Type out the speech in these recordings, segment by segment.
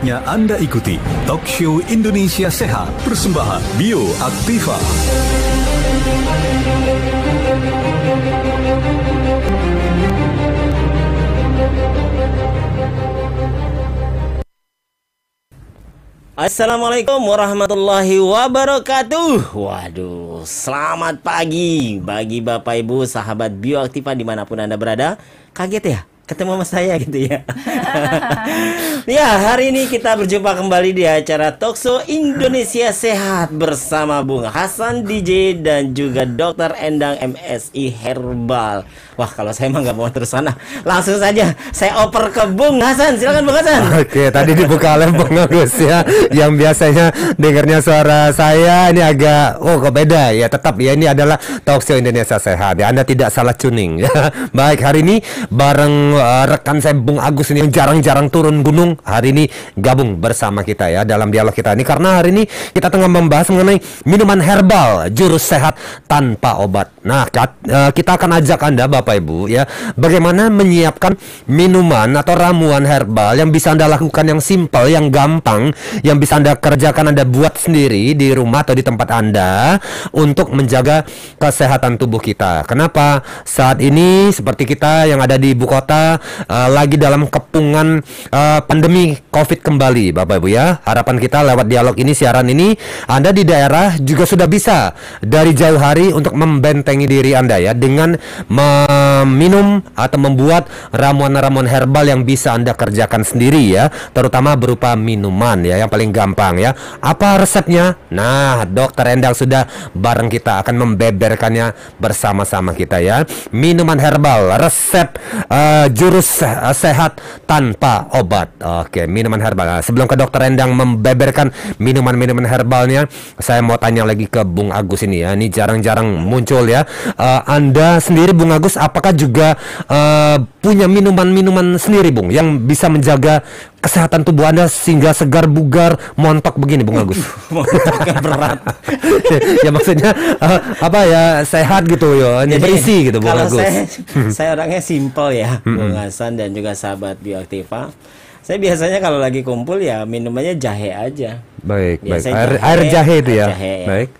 Saatnya Anda ikuti Talk Show Indonesia Sehat Persembahan Bio Aktiva. Assalamualaikum warahmatullahi wabarakatuh Waduh, selamat pagi bagi Bapak Ibu sahabat bioaktiva di mana pun Anda berada Kaget ya? Ketemu sama saya gitu ya. ya, hari ini kita berjumpa kembali di acara Tokso Indonesia Sehat bersama Bung Hasan DJ dan juga Dr. Endang MSI Herbal. Wah, kalau saya mah nggak mau terus sana. Langsung saja saya oper ke Bung Hasan. Silakan Bung Hasan. Oke, tadi dibuka oleh Bung Agus ya. Yang biasanya dengarnya suara saya ini agak oh kok beda ya. Tetap ya ini adalah Tokso Indonesia Sehat. Ya, Anda tidak salah tuning ya. Baik, hari ini bareng rekan saya Bung Agus ini yang jarang-jarang turun gunung hari ini gabung bersama kita ya dalam dialog kita ini karena hari ini kita tengah membahas mengenai minuman herbal jurus sehat tanpa obat. Nah, uh, kita akan ajak Anda Bapak Ibu ya bagaimana menyiapkan minuman atau ramuan herbal yang bisa Anda lakukan yang simple, yang gampang, yang bisa Anda kerjakan Anda buat sendiri di rumah atau di tempat Anda untuk menjaga kesehatan tubuh kita. Kenapa? Saat ini seperti kita yang ada di ibu kota uh, lagi dalam kepungan uh, pandemi Covid kembali, Bapak Ibu ya. Harapan kita lewat dialog ini, siaran ini, Anda di daerah juga sudah bisa dari jauh hari untuk membentengi diri Anda ya dengan meminum atau membuat ramuan-ramuan herbal yang bisa Anda kerjakan sendiri ya, terutama berupa minuman ya yang paling gampang ya. Apa resepnya? Nah, Dokter Endang sudah bareng kita akan membeberkannya bersama-sama kita ya. Minuman herbal, resep uh, jurus eh, sehat tanpa obat. Oke, minuman herbal. Nah, sebelum ke dokter Endang membeberkan minuman-minuman herbalnya, saya mau tanya lagi ke Bung Agus ini ya. Ini jarang-jarang muncul ya. Uh, anda sendiri Bung Agus apakah juga uh, punya minuman-minuman sendiri Bung yang bisa menjaga kesehatan tubuh Anda sehingga segar bugar montok begini Bung Agus. Montoknya berat. ya maksudnya uh, apa ya sehat gitu ya, Jadi, berisi gitu Bung kalau Agus. Saya, saya orangnya simple ya, Bung Hasan dan juga sahabat Bioaktiva. Saya biasanya kalau lagi kumpul ya minumannya jahe aja. Baik, biasanya baik. Air jahe, air jahe itu ya. Jahe, ya. Baik.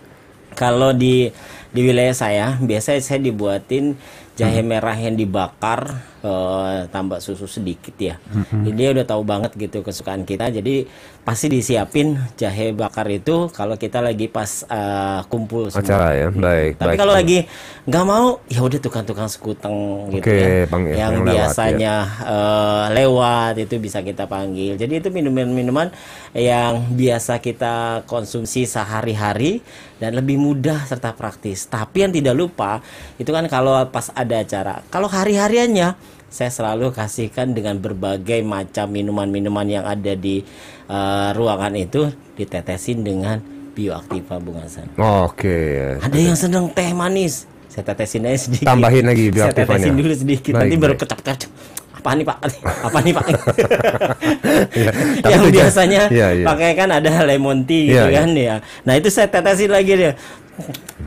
Kalau di di wilayah saya biasanya saya dibuatin jahe merah yang dibakar uh, tambah susu sedikit ya. Mm-hmm. Jadi dia udah tahu banget gitu kesukaan kita. Jadi pasti disiapin jahe bakar itu kalau kita lagi pas uh, kumpul semua. Acara ya, baik. Tapi kalau lagi nggak mau, ya udah tukang-tukang sekuteng gitu okay, ya. Bang, ya, yang, yang biasanya lewat, ya. uh, lewat itu bisa kita panggil. Jadi itu minuman-minuman yang biasa kita konsumsi sehari-hari dan lebih mudah serta praktis. Tapi yang tidak lupa itu kan kalau pas ada acara, kalau hari-hariannya saya selalu kasihkan dengan berbagai macam minuman-minuman yang ada di uh, ruangan itu ditetesin dengan bioaktiva Bung Hasan. Oke. Ada yang senang teh manis. Saya tetesin aja sedikit. Tambahin lagi bioaktivanya. Saya tetesin dulu sedikit. Baik, Nanti baik. baru kecap-kecap apa nih pak? Apa nih pak? Ya, yang biasanya ya, ya. pakai kan ada lemon tea gitu ya, kan ya. ya nah itu saya tetesin lagi dia.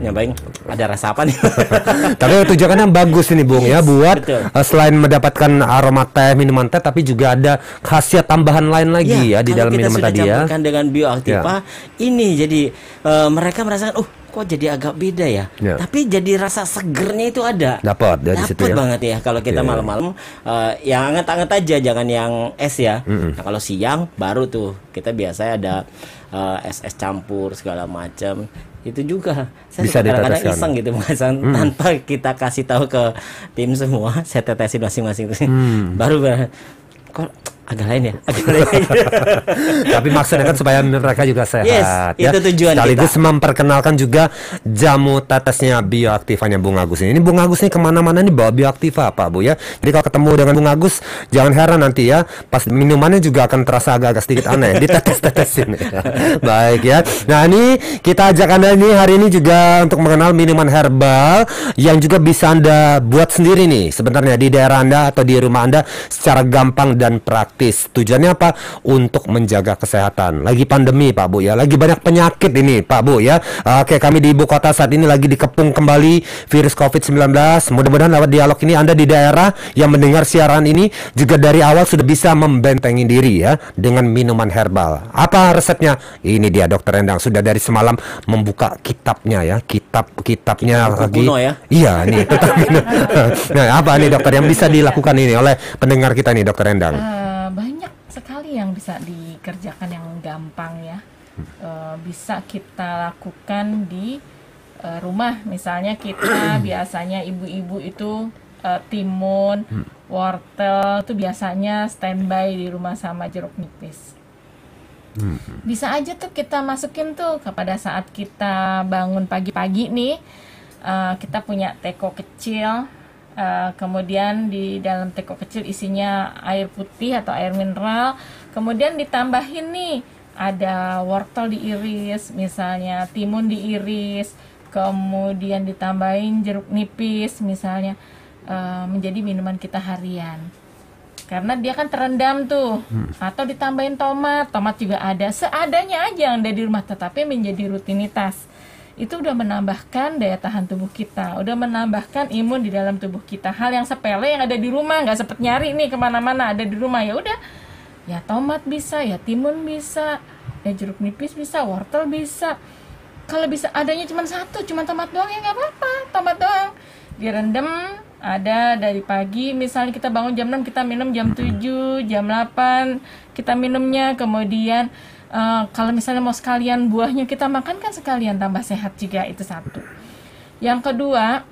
Nyobain ada rasa apa nih? Tapi tujuannya bagus ini bung ya, yes, ya buat uh, selain mendapatkan aroma teh minuman teh tapi juga ada khasiat tambahan lain lagi ya, ya di dalam minuman tadi ya. dengan bioaktiva ya. ini jadi uh, mereka merasakan oh kok jadi agak beda ya. ya. Tapi jadi rasa segernya itu ada. Dapat dari Dapet situ ya. banget ya kalau kita yeah. malam-malam uh, yang anget-anget aja jangan yang es ya. Mm -hmm. Nah, kalau siang baru tuh kita biasanya ada uh, es es campur segala macam itu juga saya bisa kadang-kadang iseng gitu hmm. tanpa kita kasih tahu ke tim semua saya tetesin masing-masing hmm. baru kok agak lain ya? Agak lain. Tapi maksudnya kan supaya mereka juga sehat yes, ya. itu tujuan sekaligus kita. memperkenalkan juga jamu tetesnya bioaktifanya Bung Agus ini. Ini Bung Agus ini ke mana-mana nih bawa bioaktiva Pak Bu ya? Jadi kalau ketemu dengan Bung Agus jangan heran nanti ya. Pas minumannya juga akan terasa agak-agak sedikit aneh. Ditetes-tetesin. Ya. baik ya. Nah ini kita ajak anda ini hari ini juga untuk mengenal minuman herbal yang juga bisa anda buat sendiri nih sebenarnya di daerah anda atau di rumah anda secara gampang dan praktis praktis. Tujuannya apa? Untuk menjaga kesehatan. Lagi pandemi Pak Bu ya, lagi banyak penyakit ini Pak Bu ya. Oke, kami di ibu kota saat ini lagi dikepung kembali virus COVID-19. Mudah-mudahan lewat dialog ini Anda di daerah yang mendengar siaran ini juga dari awal sudah bisa membentengi diri ya dengan minuman herbal. Apa resepnya? Ini dia Dokter Endang sudah dari semalam membuka kitabnya ya, kitab-kitabnya lagi. ya? Iya nih, tetap nah, apa nih dokter yang bisa dilakukan ini oleh pendengar kita nih dokter Endang? Uh, yang bisa dikerjakan yang gampang ya. Uh, bisa kita lakukan di uh, rumah. Misalnya kita biasanya ibu-ibu itu uh, timun, hmm. wortel itu biasanya standby di rumah sama jeruk nipis. Hmm. Bisa aja tuh kita masukin tuh kepada saat kita bangun pagi-pagi nih, uh, kita punya teko kecil Uh, kemudian di dalam teko kecil isinya air putih atau air mineral kemudian ditambahin nih ada wortel diiris misalnya timun diiris kemudian ditambahin jeruk nipis misalnya uh, menjadi minuman kita harian karena dia kan terendam tuh hmm. atau ditambahin tomat tomat juga ada seadanya aja yang ada di rumah tetapi menjadi rutinitas itu udah menambahkan daya tahan tubuh kita, udah menambahkan imun di dalam tubuh kita. Hal yang sepele yang ada di rumah, nggak sempet nyari nih ke mana-mana ada di rumah ya udah. Ya tomat bisa, ya timun bisa, ya jeruk nipis bisa, wortel bisa. Kalau bisa adanya cuma satu, cuma tomat doang ya nggak apa-apa, tomat doang. Direndam, ada dari pagi misalnya kita bangun jam 6 kita minum jam 7 jam 8 kita minumnya kemudian uh, kalau misalnya mau sekalian buahnya kita makan kan sekalian tambah sehat juga itu satu yang kedua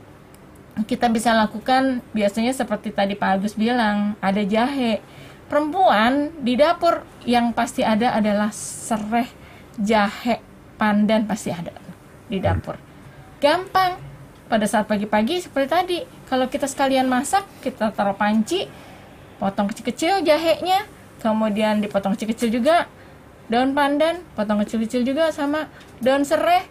kita bisa lakukan biasanya seperti tadi Pak Agus bilang ada jahe perempuan di dapur yang pasti ada adalah serai jahe pandan pasti ada di dapur. Gampang. Pada saat pagi-pagi seperti tadi kalau kita sekalian masak kita taruh panci potong kecil-kecil jahenya kemudian dipotong kecil-kecil juga daun pandan potong kecil-kecil juga sama daun serai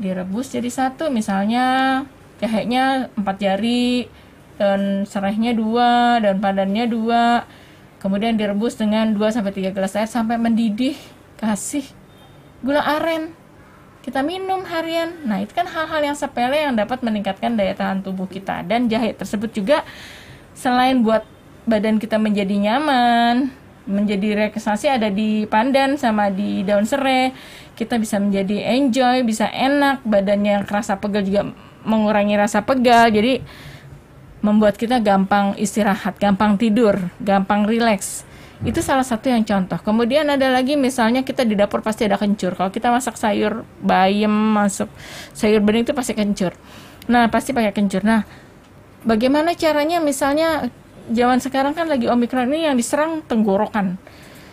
direbus jadi satu. Misalnya jahenya empat jari daun serainya dua daun pandannya dua kemudian direbus dengan 2 sampai tiga gelas air sampai mendidih kasih gula aren. Kita minum harian. Nah itu kan hal-hal yang sepele yang dapat meningkatkan daya tahan tubuh kita. Dan jahe tersebut juga selain buat badan kita menjadi nyaman menjadi relaksasi ada di pandan sama di daun serai kita bisa menjadi enjoy bisa enak badannya yang kerasa pegal juga mengurangi rasa pegal. Jadi membuat kita gampang istirahat gampang tidur gampang rileks. Itu salah satu yang contoh. Kemudian ada lagi misalnya kita di dapur pasti ada kencur. Kalau kita masak sayur bayam masuk sayur bening itu pasti kencur. Nah pasti pakai kencur. Nah bagaimana caranya? Misalnya zaman sekarang kan lagi omikron ini yang diserang tenggorokan.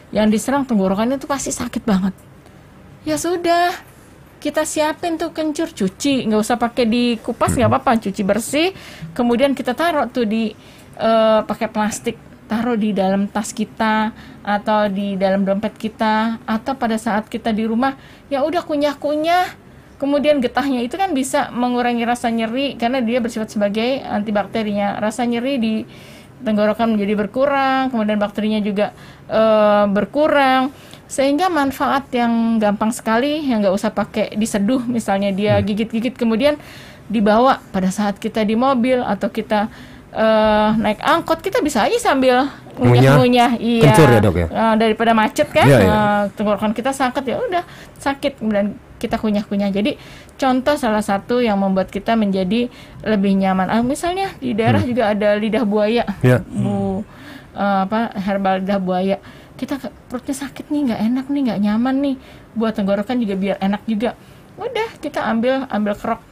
Yang diserang tenggorokan itu pasti sakit banget. Ya sudah kita siapin tuh kencur cuci. Nggak usah pakai di kupas nggak apa-apa. Cuci bersih. Kemudian kita taruh tuh di uh, pakai plastik. Taruh di dalam tas kita atau di dalam dompet kita atau pada saat kita di rumah ya udah kunyah-kunyah. Kemudian getahnya itu kan bisa mengurangi rasa nyeri karena dia bersifat sebagai antibakterinya. Rasa nyeri di tenggorokan menjadi berkurang, kemudian bakterinya juga e, berkurang, sehingga manfaat yang gampang sekali yang nggak usah pakai diseduh, misalnya dia hmm. gigit-gigit kemudian dibawa pada saat kita di mobil atau kita e, naik angkot kita bisa aja sambil ngunyah-ngunyah, iya, Kencur ya dok ya, e, daripada macet kan, ya, ya. E, tenggorokan kita sakit ya udah sakit kemudian kita kunyah-kunyah. Jadi contoh salah satu yang membuat kita menjadi lebih nyaman. Ah, misalnya di daerah hmm. juga ada lidah buaya, yeah. bu uh, apa herbal lidah buaya. Kita perutnya sakit nih, nggak enak nih, nggak nyaman nih. Buat tenggorokan juga biar enak juga. Udah kita ambil ambil kerok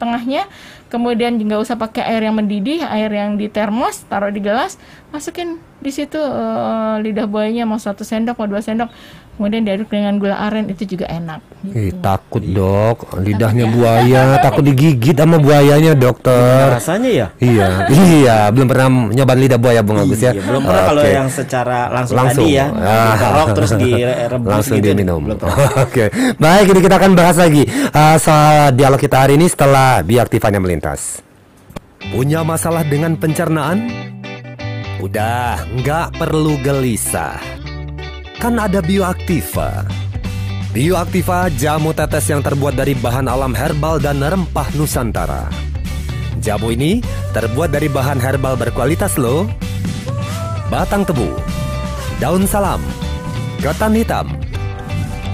tengahnya, kemudian nggak usah pakai air yang mendidih, air yang di termos, taruh di gelas, masukin di situ uh, lidah buayanya mau satu sendok mau dua sendok kemudian diaduk dengan gula aren itu juga enak. Gitu. Eh, takut dok, lidahnya takut ya? buaya, takut digigit sama buayanya dokter. Rasanya ya? Iya, iya, belum pernah nyoba lidah buaya bung Agus ya. Iya, belum pernah okay. kalau yang secara langsung, langsung. tadi ya, ah. terus direbus langsung gitu. diminum. Oke, okay. baik ini kita akan bahas lagi uh, soal dialog kita hari ini setelah biaktifannya melintas. Punya masalah dengan pencernaan? Udah, nggak perlu gelisah. Kan ada Bioaktiva. Bioaktiva jamu tetes yang terbuat dari bahan alam herbal dan rempah Nusantara. Jamu ini terbuat dari bahan herbal berkualitas loh. Batang tebu, daun salam, ketan hitam,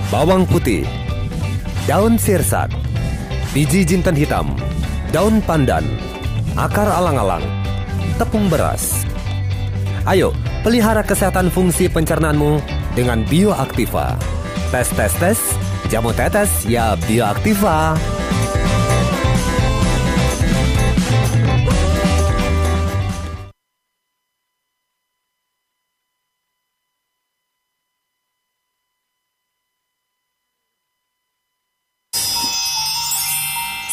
bawang putih, daun sirsat, biji jinten hitam, daun pandan, akar alang-alang, tepung beras. Ayo, pelihara kesehatan fungsi pencernaanmu dengan Bioaktiva. Tes tes tes, jamu tetes ya Bioaktiva.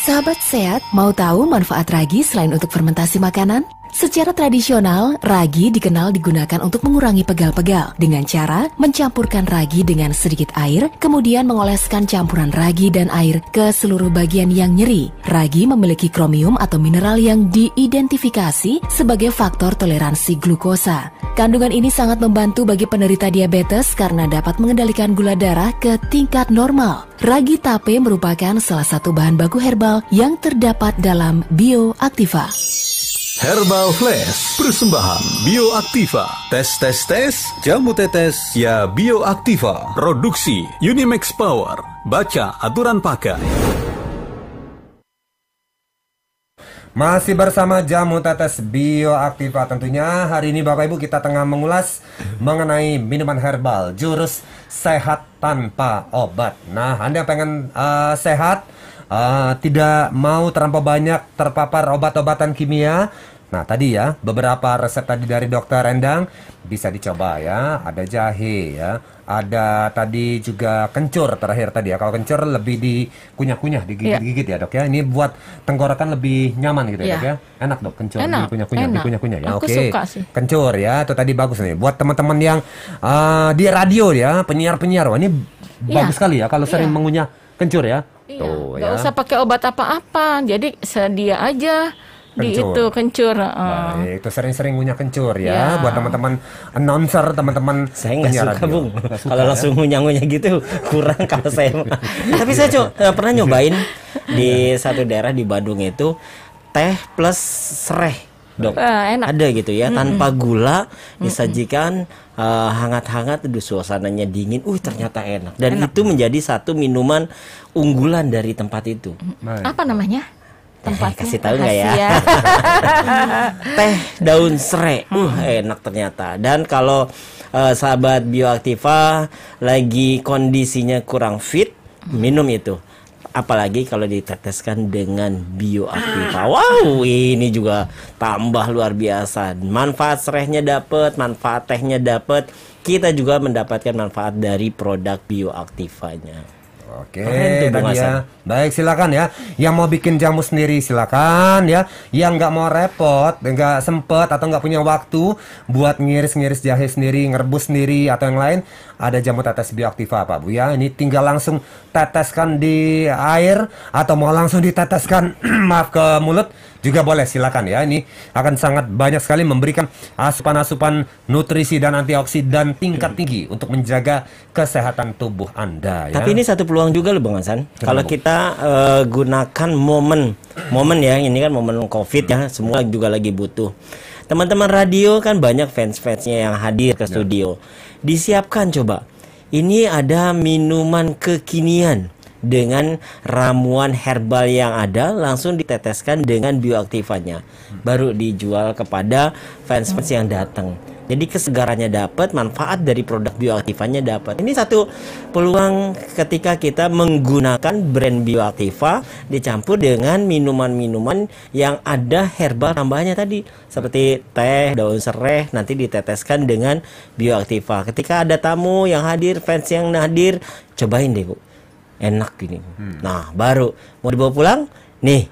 Sahabat sehat, mau tahu manfaat ragi selain untuk fermentasi makanan? Secara tradisional, ragi dikenal digunakan untuk mengurangi pegal-pegal dengan cara mencampurkan ragi dengan sedikit air, kemudian mengoleskan campuran ragi dan air ke seluruh bagian yang nyeri. Ragi memiliki kromium atau mineral yang diidentifikasi sebagai faktor toleransi glukosa. Kandungan ini sangat membantu bagi penderita diabetes karena dapat mengendalikan gula darah ke tingkat normal. Ragi tape merupakan salah satu bahan baku herbal yang terdapat dalam bioaktiva. Herbal Flash, persembahan Bioaktiva. Tes tes tes, jamu tetes ya Bioaktiva. Produksi Unimax Power. Baca aturan pakai. Masih bersama jamu tetes bioaktiva tentunya hari ini Bapak Ibu kita tengah mengulas mengenai minuman herbal jurus sehat tanpa obat. Nah Anda pengen uh, sehat uh, tidak mau terlampau banyak terpapar obat-obatan kimia. Nah tadi ya beberapa resep tadi dari dokter Endang bisa dicoba ya. Ada jahe ya, ada tadi juga kencur terakhir tadi ya. Kalau kencur lebih dikunyah-kunyah, digigit-gigit ya dok ya. Ini buat tenggorokan lebih nyaman gitu ya, dok ya. Enak dok kencur Enak, dikunyah-kunyah, dikunyah-kunyah ya. Oke. sih. Kencur ya, itu tadi bagus nih. Buat teman-teman yang uh, di radio ya, penyiar-penyiar, wah ini Iya. bagus sekali ya kalau sering Iya. mengunyah kencur ya. Iya, Tuh nggak ya. usah pakai obat apa-apa. Jadi sedia aja di Kencur. itu kencur. heeh. Baik, itu sering-sering ngunyah kencur ya, Ya. buat teman-teman announcer, teman-teman Saya nggak suka radio. bung. Kalau ya? langsung ngunyah-ngunyah gitu kurang kalau saya. Tapi saya co- eh, pernah nyobain di satu daerah di Bandung itu teh plus sereh, dok. Wah, enak. Ada gitu ya, tanpa gula disajikan eh, hangat-hangat, aduh suasananya dingin. Uh ternyata enak. Dan itu menjadi satu minuman unggulan dari tempat itu. Baik. Apa namanya? Tempatnya kasih tahu nggak ya? rahasia. teh daun serai. Uh, enak ternyata. Dan kalau eh, sahabat bioaktiva lagi kondisinya kurang fit, minum itu. Apalagi kalau diteteskan dengan bioaktiva. Wow, ini juga tambah luar biasa. Manfaat serehnya dapat, manfaat tehnya dapat. Kita juga mendapatkan manfaat dari produk bioaktivanya. Oke, tadi ya. Baik, silakan ya. Yang mau bikin jamu sendiri silakan ya. Yang nggak mau repot, nggak sempet atau nggak punya waktu buat ngiris-ngiris jahe sendiri, ngerebus sendiri atau yang lain, ada jamu tetes bioaktiva Pak Bu ya. Ini tinggal langsung teteskan di air atau mau langsung diteteskan maaf ke mulut juga boleh silakan ya. Ini akan sangat banyak sekali memberikan asupan-asupan nutrisi dan antioksidan tingkat tinggi untuk menjaga kesehatan tubuh Anda ya. Tapi ini satu peluang juga loh Bang Hasan. Kalau kita eh, gunakan momen, momen ya, ini kan momen Covid ya, semua juga lagi butuh. Teman-teman radio kan banyak fans-fansnya yang hadir ke studio. Disiapkan coba. Ini ada minuman kekinian dengan ramuan herbal yang ada langsung diteteskan dengan bioaktifannya. Baru dijual kepada fans-fans yang datang. Jadi kesegarannya dapat, manfaat dari produk bioaktifannya dapat. Ini satu peluang ketika kita menggunakan brand bioaktiva dicampur dengan minuman-minuman yang ada herbal tambahannya tadi seperti teh, daun serai nanti diteteskan dengan bioaktiva. Ketika ada tamu yang hadir, fans yang hadir, cobain deh, Bu. Enak gini. Nah, baru mau dibawa pulang, nih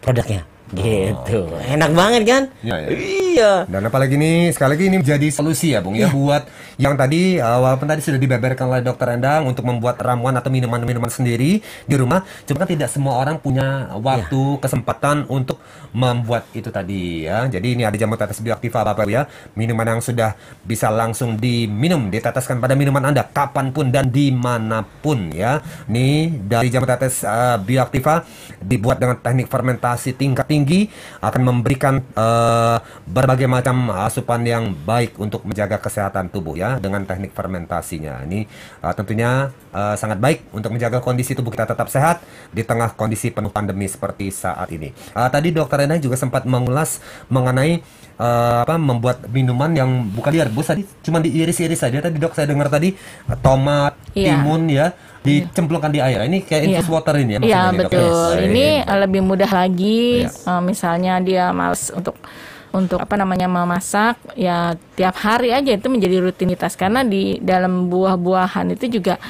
produknya. Gitu. Enak banget kan? Iya, ya. Iya. Dan apalagi ini sekali lagi ini menjadi solusi ya Bung ya buat yang tadi uh, walaupun tadi sudah dibeberkan oleh dokter Endang untuk membuat ramuan atau minuman-minuman sendiri di rumah, cuma kan tidak semua orang punya waktu kesempatan untuk membuat itu tadi ya. Jadi ini ada jamu tetes bioaktiva Bapak ya. Minuman yang sudah bisa langsung diminum, diteteskan pada minuman Anda kapan pun dan di mana pun ya. Ini dari jamu tetes uh, bioaktiva dibuat dengan teknik fermentasi tingkat tinggi akan memberikan uh, berbagai macam asupan yang baik untuk menjaga kesehatan tubuh ya dengan teknik fermentasinya. Ini uh, tentunya uh, sangat baik untuk menjaga kondisi tubuh kita tetap sehat di tengah kondisi penuh pandemi seperti saat ini. Uh, tadi dokter Rena juga sempat mengulas mengenai uh, apa membuat minuman yang bukan direbus tadi cuma diiris-iris saja tadi dok saya dengar tadi tomat, yeah. timun ya dicemplungkan di air. Ini kayak infus yeah. water ini ya Iya, betul. Dok, Ini lebih mudah lagi yeah. uh, misalnya dia males untuk untuk apa namanya memasak ya tiap hari aja itu menjadi rutinitas karena di dalam buah-buahan itu juga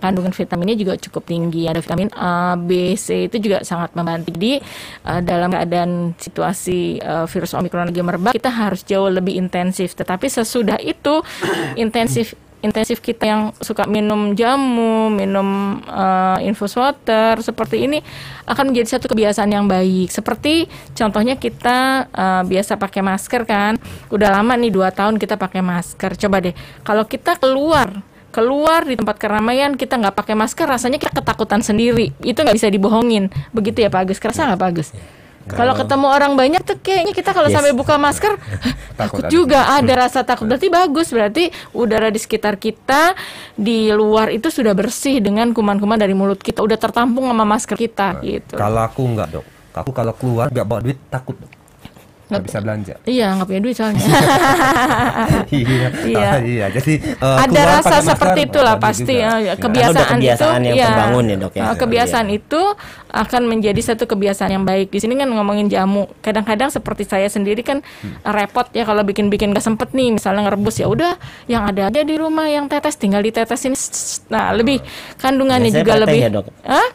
kandungan vitaminnya juga cukup tinggi. Ada vitamin A, B, C itu juga sangat membantu. Jadi uh, dalam keadaan situasi uh, virus Omicron lagi merebak, kita harus jauh lebih intensif. Tetapi sesudah itu intensif intensif kita yang suka minum jamu, minum uh, infus water seperti ini akan menjadi satu kebiasaan yang baik. Seperti contohnya kita uh, biasa pakai masker kan, udah lama nih dua tahun kita pakai masker. Coba deh, kalau kita keluar keluar di tempat keramaian kita nggak pakai masker rasanya kita ketakutan sendiri. Itu nggak bisa dibohongin. Begitu ya Pak Agus? Kerasa nggak Pak Agus? Kalau ketemu orang banyak tuh kayaknya kita kalau yes. sampai buka masker takut, juga. Ada rasa takut. Berarti bagus. Berarti udara di sekitar kita di luar itu sudah bersih dengan kuman-kuman dari mulut kita. Udah tertampung sama masker kita gitu. kalau aku nggak dok. Aku kalau keluar nggak bawa duit takut dok nggak bisa belanja. Iya, nggak punya duit soalnya. iya, iya. Ah, iya. Jadi uh, ada rasa seperti itulah pasti ya. Kebiasaan, kebiasaan itu, yang ya, terbangun ya dok ya. Kebiasaan iya. itu akan menjadi satu kebiasaan yang baik. Di sini kan ngomongin jamu. Kadang-kadang seperti saya sendiri kan hmm. repot ya kalau bikin-bikin gak sempet nih, misalnya ngerebus ya udah yang ada aja di rumah yang tetes tinggal ditetesin. Nah, lebih kandungannya juga lebih. Ya, dok.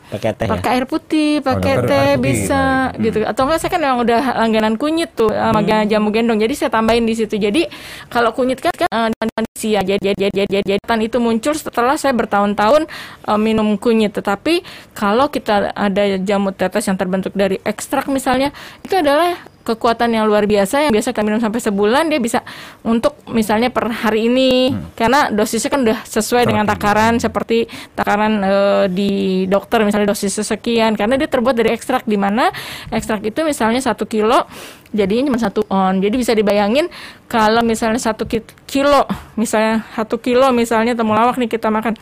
Pakai teh. Pakai ya? air putih, pakai oh, teh bisa hmm. gitu. Atau enggak saya kan memang udah langganan kunyit tuh sama hmm. jamu gendong. Jadi saya tambahin di situ. Jadi kalau kunyit kan kan uh, ya jadi jadi jadi jadi itu muncul setelah saya bertahun-tahun uh, minum kunyit. Tetapi kalau kita ada jamu tetes yang terbentuk dari ekstrak misalnya, itu adalah kekuatan yang luar biasa yang biasa kita minum sampai sebulan dia bisa untuk misalnya per hari ini. Hmm. karena dosisnya kan udah sesuai dengan takaran seperti takaran e, di dokter misalnya dosis sekian karena dia terbuat dari ekstrak di mana ekstrak itu misalnya satu kilo jadinya cuma satu on. Jadi bisa dibayangin kalau misalnya satu kilo misalnya satu kilo misalnya temulawak nih kita makan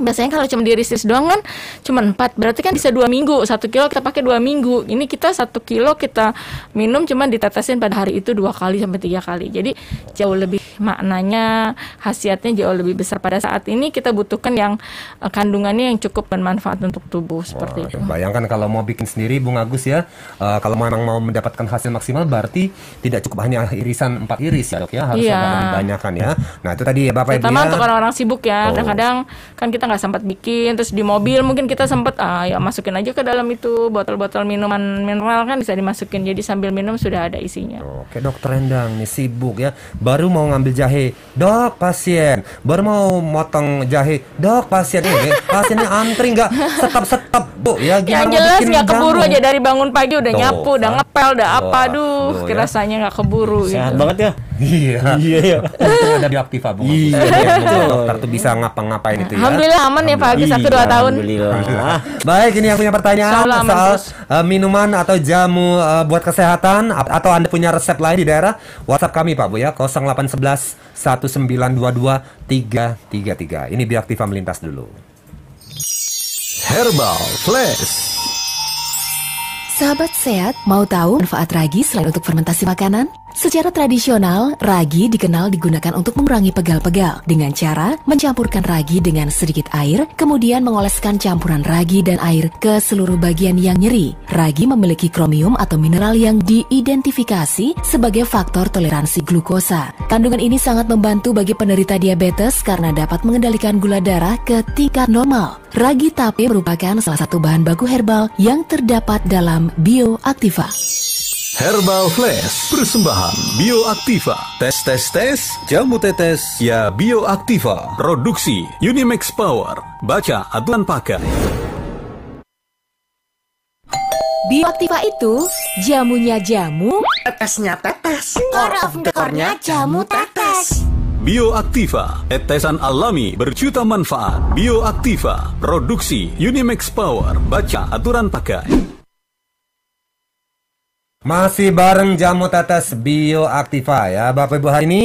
biasanya kalau cuma diiris doang kan cuma empat berarti kan bisa dua minggu. Satu kilo kita pakai dua minggu. Ini kita satu kilo kita minum cuma ditetesin pada hari itu dua kali sampai tiga kali. Jadi jauh lebih maknanya khasiatnya jauh lebih besar. Pada saat ini kita butuhkan yang uh, kandungannya yang cukup bermanfaat untuk tubuh seperti Wah, itu. Bayangkan kalau mau bikin sendiri Bung Agus ya uh, kalau memang mau mendapatkan hasil maksimal berarti tidak cukup hanya irisan empat iris ya dok ya harus iya. ada banyak kan ya. Nah itu tadi ya Bapak Ibu Terutama untuk orang-orang sibuk ya. Kadang-kadang oh. kan kita kita nggak sempat bikin terus di mobil mungkin kita sempat ah ya masukin aja ke dalam itu botol-botol minuman mineral kan bisa dimasukin. Jadi sambil minum sudah ada isinya. Oke dokter Endang nih sibuk ya. Baru mau ngambil jahe. Dok pasien. Baru mau motong jahe. Dok pasien. Ini pasiennya antri nggak? Setap setap bu. Ya gimana ya jelas nggak keburu aja. Dari bangun pagi udah Tuh, nyapu udah ngepel udah apa. Aduh ya. rasanya nggak keburu sehat gitu. banget ya Iya. Iya, iya. ada di Aktiva Bu. Iya, dokter tuh bisa ngapa-ngapain itu ya. Alhamdulillah aman ya Pak Agus satu dua tahun. Alhamdulillah. Baik, ini yang punya pertanyaan soal uh, minuman atau jamu uh, buat kesehatan atau Anda punya resep lain di daerah, WhatsApp kami Pak Bu ya 0811 1922 333. Ini Biaktiva melintas dulu. Herbal Flash. Sahabat sehat, mau tahu manfaat ragi selain untuk fermentasi makanan? Secara tradisional, ragi dikenal digunakan untuk mengurangi pegal-pegal dengan cara mencampurkan ragi dengan sedikit air, kemudian mengoleskan campuran ragi dan air ke seluruh bagian yang nyeri. Ragi memiliki kromium atau mineral yang diidentifikasi sebagai faktor toleransi glukosa. Kandungan ini sangat membantu bagi penderita diabetes karena dapat mengendalikan gula darah ke tingkat normal. Ragi tape merupakan salah satu bahan baku herbal yang terdapat dalam bioaktiva. Herbal Flash. Persembahan Bioaktiva. Tes tes tes. Jamu tetes. Ya Bioaktiva. Produksi Unimax Power. Baca aturan pakai. Bioaktiva itu jamunya jamu, tetesnya tetes, core of the core-nya jamu tetes. Bioaktiva, tetesan alami berjuta manfaat. Bioaktiva, produksi Unimax Power. Baca aturan pakai. Masih bareng jamu tetes bioaktiva ya Bapak Ibu hari ini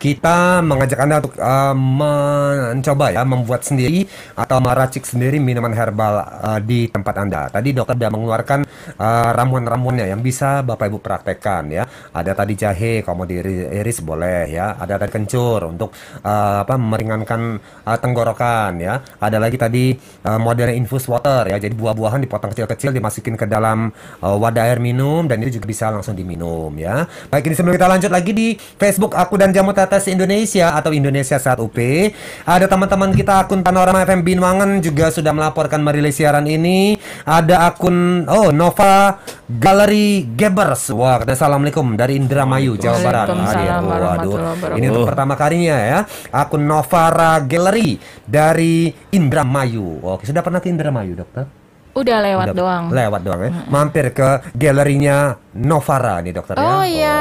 kita mengajak Anda untuk uh, mencoba ya membuat sendiri atau meracik sendiri minuman herbal uh, di tempat Anda. Tadi dokter sudah mengeluarkan uh, ramuan-ramuannya yang bisa Bapak Ibu praktekkan ya. Ada tadi jahe kalau mau diiris boleh ya. Ada tadi kencur untuk uh, apa meringankan uh, tenggorokan ya. Ada lagi tadi uh, model infus water ya. Jadi buah-buahan dipotong kecil-kecil dimasukin ke dalam uh, wadah air minum dan ini juga bisa langsung diminum ya. Baik ini sebelum kita lanjut lagi di Facebook aku dan Jamu Tetes Indonesia atau Indonesia Saat UP. Ada teman-teman kita akun Panorama FM Binwangen juga sudah melaporkan merilis siaran ini. Ada akun oh Nova Gallery Gebers. Wah, assalamualaikum dari Indramayu Jawa Barat. Waduh, ini untuk pertama kalinya ya. Akun Novara Gallery dari Indramayu. Oke, sudah pernah ke Indramayu, dokter? Udah lewat Udah, doang. Lewat doang ya. Mampir ke galerinya Novara nih dokter oh, ya. Oh iya,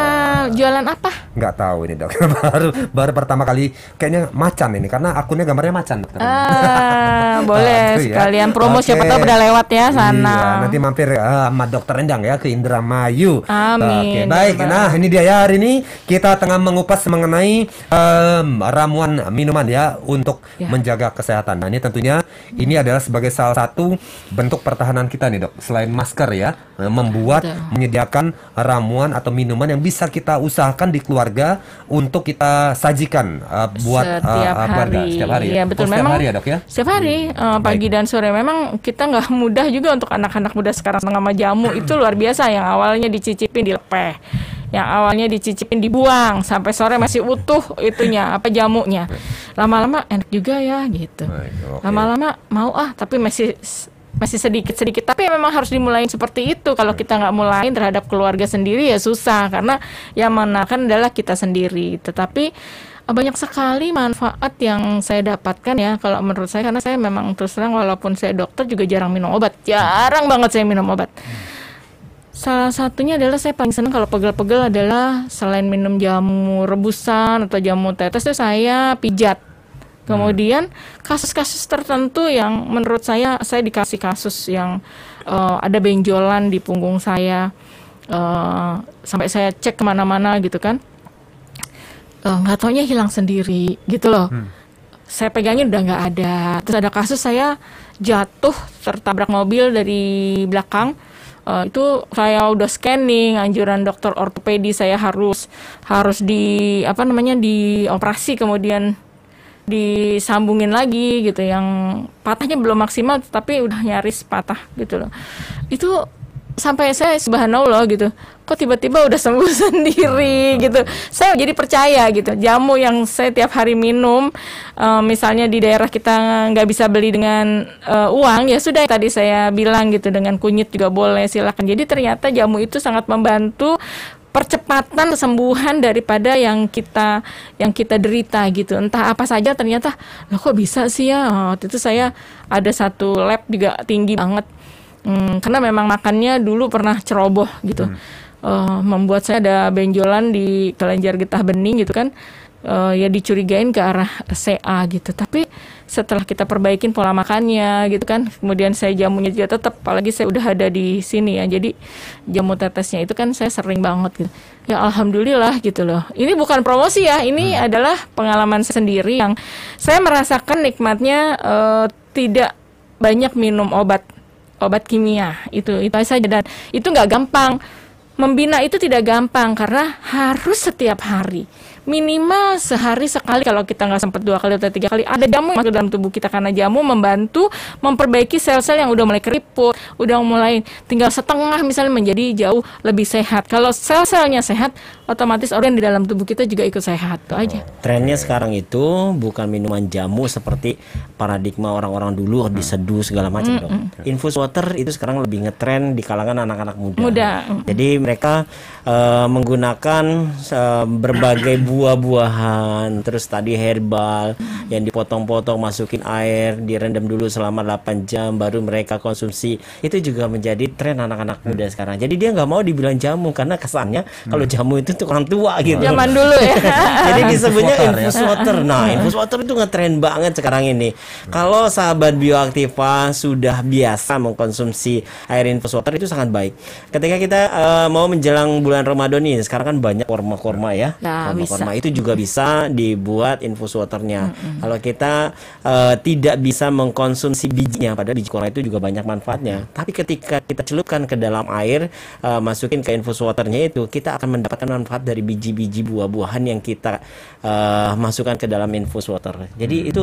jualan apa? Nggak tahu ini dokter. baru baru pertama kali kayaknya macan ini karena akunnya gambarnya macan dokter. Ah, boleh nah, sekalian ya. promo okay. siapa tahu udah lewat ya sana. Iya, nanti mampir uh, sama dokter Endang ya ke Indramayu. Amin. Oke, baik. Nah, ini dia ya hari ini kita tengah mengupas mengenai um, ramuan minuman ya untuk ya. menjaga kesehatan. Nah, ini tentunya ini adalah sebagai salah satu bentuk pertahanan kita nih, Dok. Selain masker ya, membuat Betul. menyediakan ramuan atau minuman yang bisa kita usahakan di keluarga untuk kita sajikan uh, buat setiap uh, keluarga hari. setiap hari. Ya, betul. Oh, setiap memang hari ya, Dok ya. Setiap hari hmm. uh, pagi Baik. dan sore memang kita nggak mudah juga untuk anak-anak muda sekarang tengah jamu itu luar biasa yang awalnya dicicipin dilepeh yang awalnya dicicipin dibuang sampai sore masih utuh itunya apa jamunya lama-lama enak juga ya gitu lama-lama mau ah tapi masih masih sedikit-sedikit. Tapi memang harus dimulai seperti itu. Kalau kita nggak mulai terhadap keluarga sendiri ya susah. Karena yang menakan adalah kita sendiri. Tetapi eh, banyak sekali manfaat yang saya dapatkan ya kalau menurut saya. Karena saya memang terus terang walaupun saya dokter juga jarang minum obat. Jarang banget saya minum obat. Salah satunya adalah saya paling senang kalau pegel-pegel adalah selain minum jamu rebusan atau jamu tetes itu saya pijat Kemudian kasus-kasus tertentu yang menurut saya saya dikasih kasus yang uh, ada benjolan di punggung saya uh, sampai saya cek ke mana-mana gitu kan eh, nggak uh, taunya hilang sendiri gitu loh. Hmm. Saya pegangin udah nggak ada. Terus ada kasus saya jatuh tertabrak mobil dari belakang. Uh, itu saya udah scanning anjuran dokter ortopedi saya harus harus di apa namanya di operasi kemudian disambungin lagi gitu yang patahnya belum maksimal tapi udah nyaris patah gitu loh. Itu sampai saya subhanallah gitu kok tiba-tiba udah sembuh sendiri gitu. Saya jadi percaya gitu jamu yang saya tiap hari minum uh, misalnya di daerah kita nggak bisa beli dengan uh, uang ya sudah tadi saya bilang gitu dengan kunyit juga boleh silakan. Jadi ternyata jamu itu sangat membantu percepatan kesembuhan daripada yang kita yang kita derita gitu. Entah apa saja ternyata loh kok bisa sih ya? Oh, waktu itu saya ada satu lab juga tinggi banget. Hmm, karena memang makannya dulu pernah ceroboh gitu. Hmm. Uh, membuat saya ada benjolan di kelenjar getah bening gitu kan. Uh, ya dicurigain ke arah CA gitu. Tapi setelah kita perbaikin pola makannya gitu kan kemudian saya jamunya juga tetap apalagi saya udah ada di sini ya. Jadi jamu tetesnya itu kan saya sering banget gitu. Ya alhamdulillah gitu loh. Ini bukan promosi ya ini hmm. adalah pengalaman saya sendiri yang saya merasakan nikmatnya uh, tidak banyak minum obat obat kimia itu. Itu saja dan itu nggak gampang membina itu tidak gampang karena harus setiap hari minimal sehari sekali kalau kita nggak sempat dua kali atau tiga kali. Ada jamu yang masuk dalam tubuh kita karena jamu membantu memperbaiki sel-sel yang udah mulai keriput udah mulai tinggal setengah misalnya menjadi jauh lebih sehat. Kalau sel-selnya sehat otomatis organ di dalam tubuh kita juga ikut sehat. Itu aja. Trennya sekarang itu bukan minuman jamu seperti paradigma orang-orang dulu hmm. diseduh segala macam hmm, dong. hmm. infus water itu sekarang lebih ngetren di kalangan anak-anak muda. Muda jadi mereka uh, menggunakan uh, berbagai buah buah-buahan, terus tadi herbal yang dipotong-potong masukin air, direndam dulu selama 8 jam baru mereka konsumsi. Itu juga menjadi tren anak-anak muda hmm. sekarang. Jadi dia nggak mau dibilang jamu karena kesannya hmm. kalau jamu itu tuh orang tua gitu. Zaman dulu ya. Jadi disebutnya ya. infus water. Nah, infus water itu ngetren banget sekarang ini. Hmm. Kalau sahabat bioaktiva sudah biasa mengkonsumsi air infus water itu sangat baik. Ketika kita uh, mau menjelang bulan Ramadan ini, sekarang kan banyak korma-korma ya. Nah, korma-korma itu juga bisa dibuat infus waternya. Hmm. Kalau kita uh, tidak bisa mengkonsumsi bijinya, padahal biji korma itu juga banyak manfaatnya. Tapi ketika kita celupkan ke dalam air, uh, masukin ke infus waternya itu, kita akan mendapatkan manfaat dari biji-biji buah-buahan yang kita uh, masukkan ke dalam infus water. Jadi itu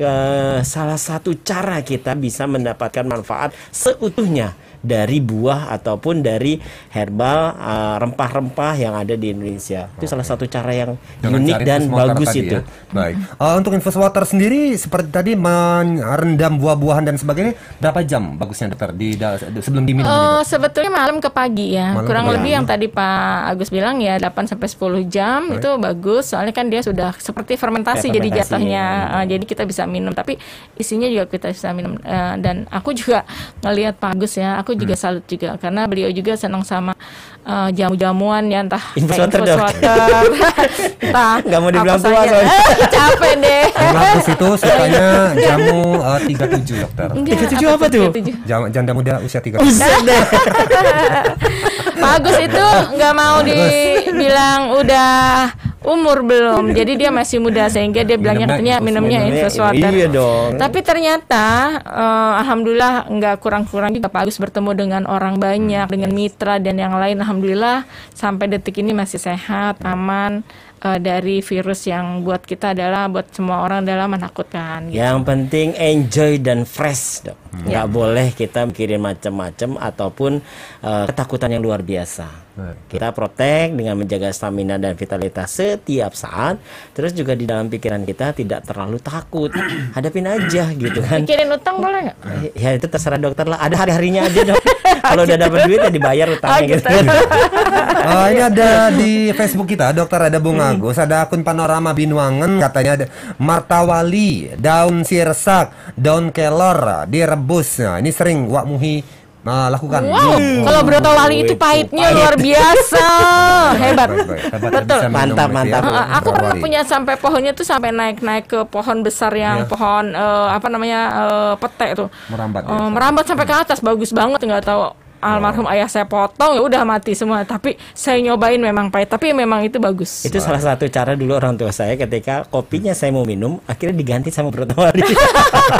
uh, salah satu cara kita bisa mendapatkan manfaat seutuhnya dari buah ataupun dari herbal rempah rempah-rempah yang ada di Indonesia. Itu salah satu cara yang Dengan unik dan bagus itu. Ya. Baik. Uh, untuk infus water sendiri seperti tadi merendam buah-buahan dan sebagainya berapa jam bagusnya dokter di sebelum diminum? Uh, sebetulnya malam ke pagi ya. Malam Kurang lebih yang tadi Pak Agus bilang ya 8 sampai 10 jam Baik. itu bagus soalnya kan dia sudah seperti fermentasi, ya, fermentasi jadi jatuhnya. Ya. Uh, jadi kita bisa minum tapi isinya juga kita bisa minum uh, dan aku juga ngelihat Pak Agus ya. Aku juga hmm. salut juga karena beliau juga senang sama uh, jamu-jamuan ya entah infus water, infus water entah nggak mau dibilang tua soalnya. Capek deh. Agus itu sukanya jamu uh, 37 dokter. Tiga tujuh apa tuh? Jam, janda muda usia tiga. Tujuh Bagus itu nggak mau dibilang udah umur belum jadi dia masih muda sehingga dia bilangnya katanya minumnya infus water iya dong tapi ternyata uh, alhamdulillah nggak kurang-kurang juga Pak Agus bertemu dengan orang banyak dengan mitra dan yang lain alhamdulillah sampai detik ini masih sehat aman uh, dari virus yang buat kita adalah buat semua orang adalah menakutkan. Gitu. Yang penting enjoy dan fresh, dok. Hmm. Nggak boleh kita mikirin macam-macam ataupun uh, ketakutan yang luar biasa. Kita protek dengan menjaga stamina dan vitalitas setiap saat. Terus juga di dalam pikiran kita tidak terlalu takut. Hadapin aja gitu kan. Mikirin utang boleh nggak? Ya itu terserah dokter lah. Ada hari-harinya aja dok. Kalau udah dapat duit ya dibayar utangnya oh, gitu. gitu. oh, ini ada di Facebook kita, dokter ada Bung hmm. Agus, ada akun Panorama Binuangan katanya ada martawali, daun sirsak, daun kelor direbus. Nah, ini sering Wak Muhi Nah, lakukan. Wow, hmm. kalau Broto Wali itu pahitnya Pahit. luar biasa. Hebat. Hebat. Betul. Mantap, ya. mantap. Ya. aku pernah punya sampai pohonnya tuh sampai naik-naik ke pohon besar yang ya. pohon uh, apa namanya uh, pete itu. Merambat. Uh, ya. Merambat sampai ke atas, bagus banget nggak tahu almarhum ayah saya potong ya udah mati semua. Tapi saya nyobain memang pahit tapi memang itu bagus. Itu salah satu cara dulu orang tua saya ketika kopinya saya mau minum akhirnya diganti sama brotowari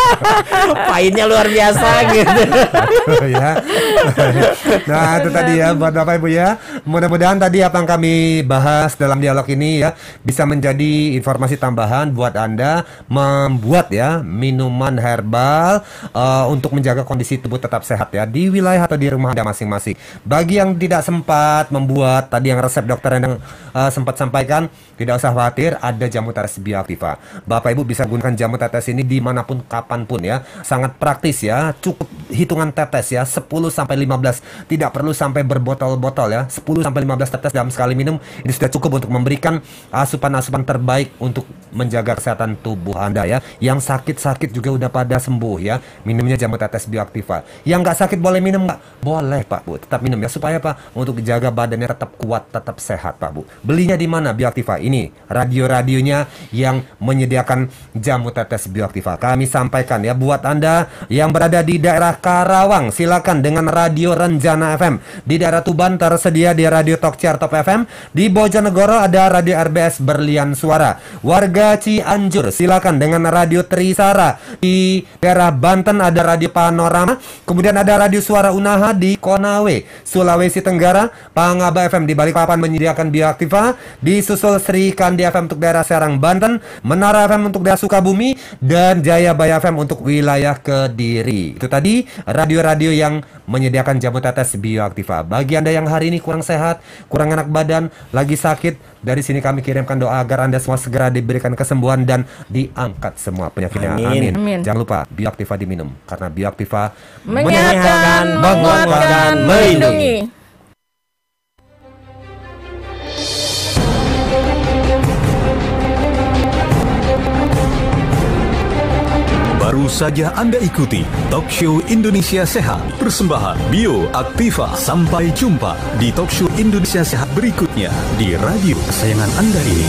pahitnya luar biasa gitu. Ya. Nah itu tadi ya buat bapak ibu ya. Mudah-mudahan tadi apa yang kami bahas dalam dialog ini ya bisa menjadi informasi tambahan buat anda membuat ya minuman herbal uh, untuk menjaga kondisi tubuh tetap sehat ya di wilayah atau di rumah anda masing-masing. Bagi yang tidak sempat membuat tadi yang resep dokter yang uh, sempat sampaikan, tidak usah khawatir, ada jamu tetes bioaktiva. Bapak Ibu bisa gunakan jamu tetes ini di mana pun kapan pun ya. Sangat praktis ya, cukup hitungan tetes ya, 10 sampai 15. Tidak perlu sampai berbotol-botol ya. 10 sampai 15 tetes dalam sekali minum ini sudah cukup untuk memberikan asupan-asupan terbaik untuk menjaga kesehatan tubuh Anda ya. Yang sakit-sakit juga udah pada sembuh ya. Minumnya jamu tetes bioaktiva. Yang nggak sakit boleh minum nggak? Boleh Pak Bu, tetap minum ya supaya Pak untuk jaga badannya tetap kuat, tetap sehat Pak Bu. Belinya di mana bioaktiva? Ini radio-radionya yang menyediakan jamu tetes bioaktiva. Kami sampaikan ya buat Anda yang berada di daerah Karawang, silakan dengan radio Renjana FM. Di daerah Tuban tersedia di Radio Talk Top FM. Di Bojonegoro ada radio RBS Berlian Suara. Warga Cianjur silakan dengan radio Trisara. Di daerah Banten ada radio Panorama. Kemudian ada radio Suara Unaha di Konawe, Sulawesi Tenggara. Pangaba FM di Balikpapan menyediakan bioaktiva. Di Susul Kandi FM untuk daerah Serang Banten, Menara FM untuk daerah Sukabumi, dan Jaya Baya FM untuk wilayah Kediri. Itu tadi radio-radio yang menyediakan jamu tetes bioaktiva. Bagi Anda yang hari ini kurang sehat, kurang enak badan, lagi sakit, dari sini kami kirimkan doa agar Anda semua segera diberikan kesembuhan dan diangkat semua penyakitnya. Amin. Amin. Jangan lupa bioaktiva diminum karena bioaktiva menyehatkan, menguatkan, dan melindungi. Saja Anda ikuti Talk Show Indonesia Sehat persembahan Bio Aktiva. Sampai jumpa di Talk Show Indonesia Sehat berikutnya di radio kesayangan Anda ini.